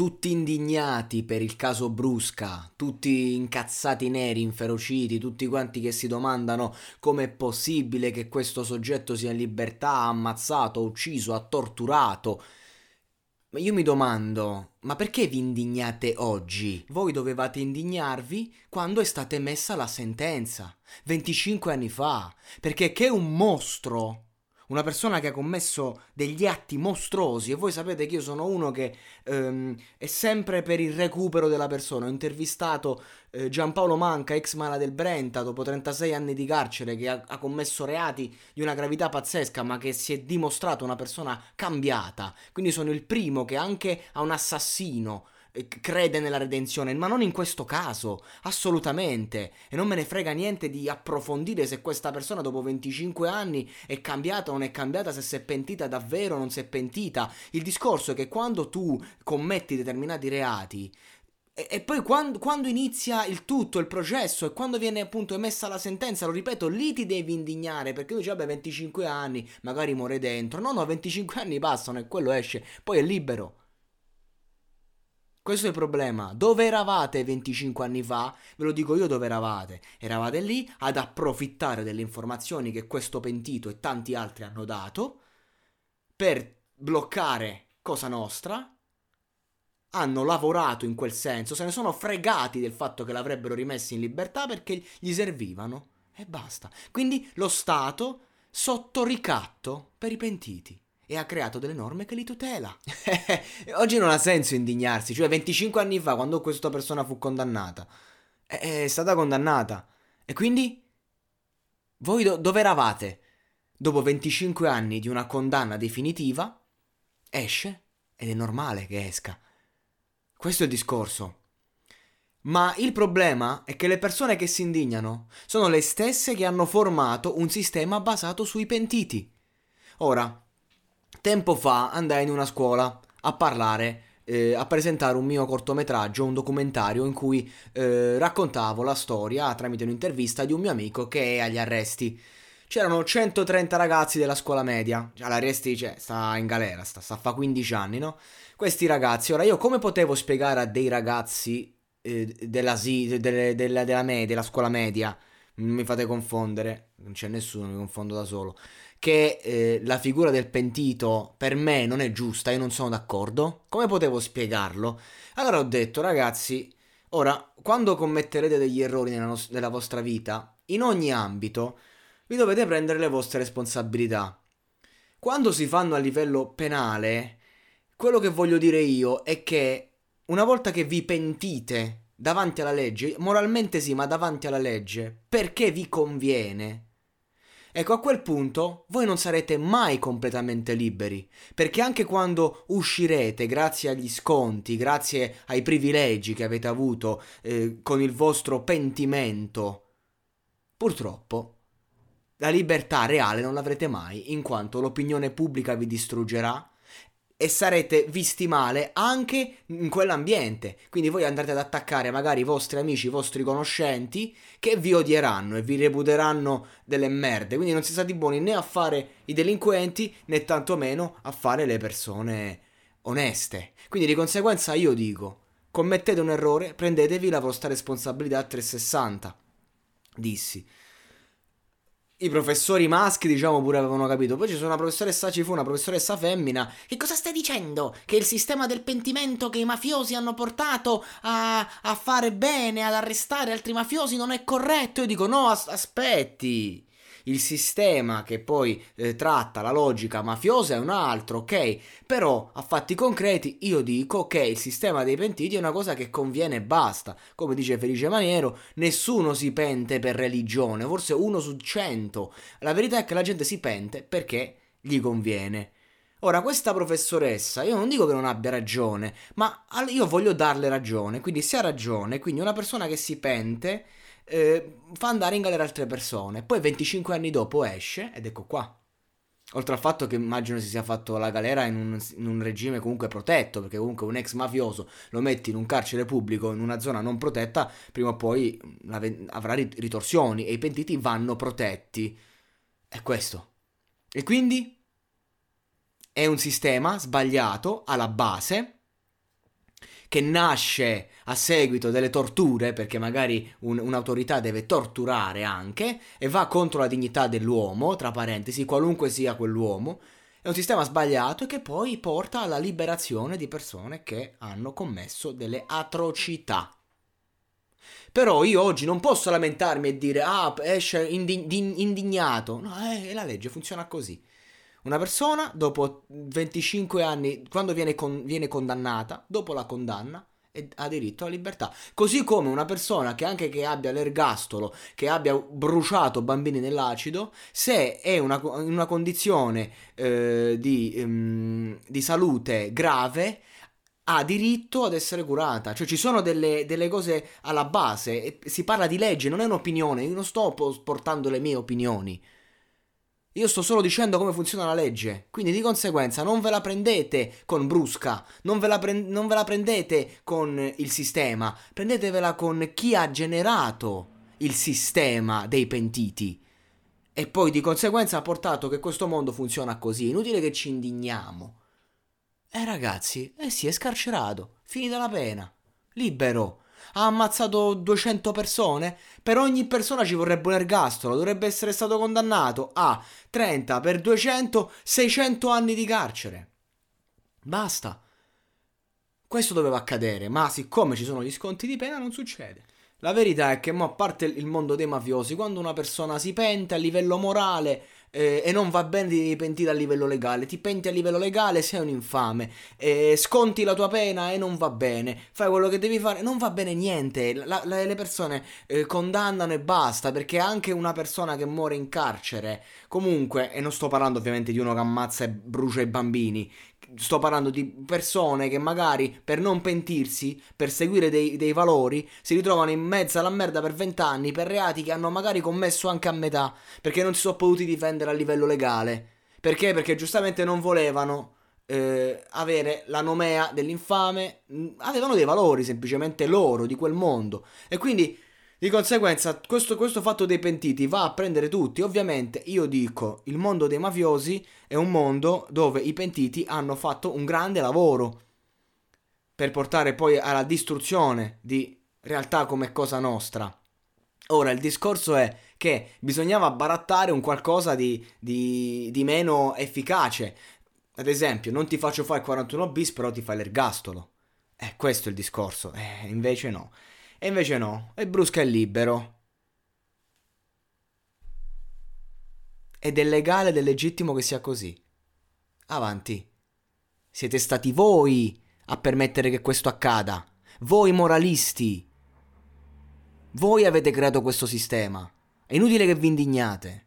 tutti indignati per il caso Brusca, tutti incazzati neri, inferociti, tutti quanti che si domandano come è possibile che questo soggetto sia in libertà, ammazzato, ucciso, torturato. Ma io mi domando, ma perché vi indignate oggi? Voi dovevate indignarvi quando è stata emessa la sentenza, 25 anni fa, perché che un mostro una persona che ha commesso degli atti mostruosi e voi sapete che io sono uno che ehm, è sempre per il recupero della persona. Ho intervistato eh, Giampaolo Manca, ex mala del Brenta, dopo 36 anni di carcere, che ha, ha commesso reati di una gravità pazzesca, ma che si è dimostrato una persona cambiata. Quindi sono il primo che anche a un assassino crede nella redenzione, ma non in questo caso, assolutamente. E non me ne frega niente di approfondire se questa persona dopo 25 anni è cambiata o non è cambiata, se si è pentita davvero o non si è pentita. Il discorso è che quando tu commetti determinati reati, e, e poi quando, quando, inizia il tutto, il processo, e quando viene appunto emessa la sentenza, lo ripeto, lì ti devi indignare perché tu dici, vabbè, 25 anni, magari muore dentro. No, no, 25 anni passano e quello esce, poi è libero. Questo è il problema. Dove eravate 25 anni fa? Ve lo dico io dove eravate. Eravate lì ad approfittare delle informazioni che questo pentito e tanti altri hanno dato per bloccare Cosa Nostra. Hanno lavorato in quel senso, se ne sono fregati del fatto che l'avrebbero rimessi in libertà perché gli servivano. E basta. Quindi lo Stato sotto ricatto per i pentiti e ha creato delle norme che li tutela. Oggi non ha senso indignarsi, cioè 25 anni fa quando questa persona fu condannata, è, stata condannata. E quindi voi do- dove eravate? Dopo 25 anni di una condanna definitiva, esce ed è normale che esca. Questo è il discorso. Ma il problema è che le persone che si indignano sono le stesse che hanno formato un sistema basato sui pentiti. Ora, Tempo fa andai in una scuola a parlare, eh, a presentare un mio cortometraggio, un documentario in cui eh, raccontavo la storia tramite un'intervista di un mio amico che è agli arresti. C'erano 130 ragazzi della scuola media, cioè arresti cioè, sta in galera, sta, sta fa 15 anni, no? Questi ragazzi, ora io come potevo spiegare a dei ragazzi eh, della, della, della, della, media, della scuola media, non mi fate confondere, non c'è nessuno, mi confondo da solo che eh, la figura del pentito per me non è giusta, io non sono d'accordo. Come potevo spiegarlo? Allora ho detto, ragazzi, ora, quando commetterete degli errori nella, nos- nella vostra vita, in ogni ambito, vi dovete prendere le vostre responsabilità. Quando si fanno a livello penale, quello che voglio dire io è che una volta che vi pentite davanti alla legge, moralmente sì, ma davanti alla legge, perché vi conviene, Ecco, a quel punto voi non sarete mai completamente liberi, perché anche quando uscirete grazie agli sconti, grazie ai privilegi che avete avuto eh, con il vostro pentimento, purtroppo la libertà reale non l'avrete mai, in quanto l'opinione pubblica vi distruggerà, e sarete visti male anche in quell'ambiente. Quindi voi andrete ad attaccare magari i vostri amici, i vostri conoscenti che vi odieranno e vi reputeranno delle merde. Quindi non si stati buoni né a fare i delinquenti né tantomeno a fare le persone oneste. Quindi di conseguenza io dico, commettete un errore, prendetevi la vostra responsabilità a 360. Dissi i professori maschi, diciamo, pure avevano capito. Poi ci sono una professoressa, ci fu una professoressa femmina. Che cosa stai dicendo? Che il sistema del pentimento che i mafiosi hanno portato a, a fare bene, ad arrestare altri mafiosi non è corretto? Io dico, no, as- aspetti il sistema che poi eh, tratta la logica mafiosa è un altro, ok? Però a fatti concreti io dico che il sistema dei pentiti è una cosa che conviene e basta. Come dice Felice Maniero, nessuno si pente per religione, forse uno su cento. La verità è che la gente si pente perché gli conviene. Ora, questa professoressa, io non dico che non abbia ragione, ma io voglio darle ragione, quindi se ha ragione, quindi una persona che si pente eh, fa andare in galera altre persone. Poi 25 anni dopo esce ed ecco qua. Oltre al fatto che immagino si sia fatto la galera in un, in un, regime comunque protetto, perché comunque un ex mafioso lo metti in un carcere pubblico, in una zona non protetta, prima o poi avrà ritorsioni e i pentiti vanno protetti. È questo. E quindi è un sistema sbagliato alla base che nasce a seguito delle torture, perché magari un, un'autorità deve torturare anche, e va contro la dignità dell'uomo, tra parentesi, qualunque sia quell'uomo, è un sistema sbagliato e che poi porta alla liberazione di persone che hanno commesso delle atrocità. Però io oggi non posso lamentarmi e dire ah esce indignato. No, eh, la legge funziona così. Una persona dopo 25 anni, quando viene, con, viene condannata, dopo la condanna, ha diritto alla libertà. Così come una persona che anche che abbia l'ergastolo, che abbia bruciato bambini nell'acido, se è una, in una condizione eh, di, um, di, salute grave, ha diritto ad essere curata. Cioè ci sono delle, delle cose alla base, si parla di legge, non è un'opinione, io non sto portando le mie opinioni. Io sto solo dicendo come funziona la legge, quindi di conseguenza non ve la prendete con Brusca, non ve la, pre- non ve la prendete con il sistema, prendetevela con chi ha generato il sistema dei pentiti. E poi di conseguenza ha portato che questo mondo funziona così, inutile che ci indigniamo. Eh ragazzi, eh sì, è scarcerato, finita la pena, libero ha ammazzato 200 persone, per ogni persona ci vorrebbe un ergastolo, dovrebbe essere stato condannato a 30 per 200, 600 anni di carcere. Basta. Questo doveva accadere, ma siccome ci sono gli sconti di pena non succede. La verità è che, mo, a parte il mondo dei mafiosi, quando una persona si pente a livello morale eh, e non va bene di pentire a livello legale. Ti penti a livello legale, sei un infame. Eh, sconti la tua pena e non va bene. Fai quello che devi fare, non va bene niente. La, la, le persone eh, condannano e basta. Perché anche una persona che muore in carcere, comunque, e non sto parlando ovviamente di uno che ammazza e brucia i bambini sto parlando di persone che magari per non pentirsi, per seguire dei, dei valori, si ritrovano in mezzo alla merda per vent'anni per reati che hanno magari commesso anche a metà, perché non si sono potuti difendere a livello legale. Perché? Perché giustamente non volevano eh, avere la nomea dell'infame, avevano dei valori semplicemente loro, di quel mondo. E quindi di conseguenza, questo, questo, fatto dei pentiti va a prendere tutti. Ovviamente, io dico, il mondo dei mafiosi è un mondo dove i pentiti hanno fatto un grande lavoro per portare poi alla distruzione di realtà come Cosa Nostra. Ora, il discorso è che bisognava barattare un qualcosa di, di, di meno efficace. Ad esempio, non ti faccio fare il 41 bis, però ti fai l'ergastolo. Eh, questo è il discorso. Eh, invece no. E invece no, e Brusca è libero. Ed è legale ed è legittimo che sia così. Avanti. Siete stati voi a permettere che questo accada. Voi moralisti. Voi avete creato questo sistema. È inutile che vi indignate.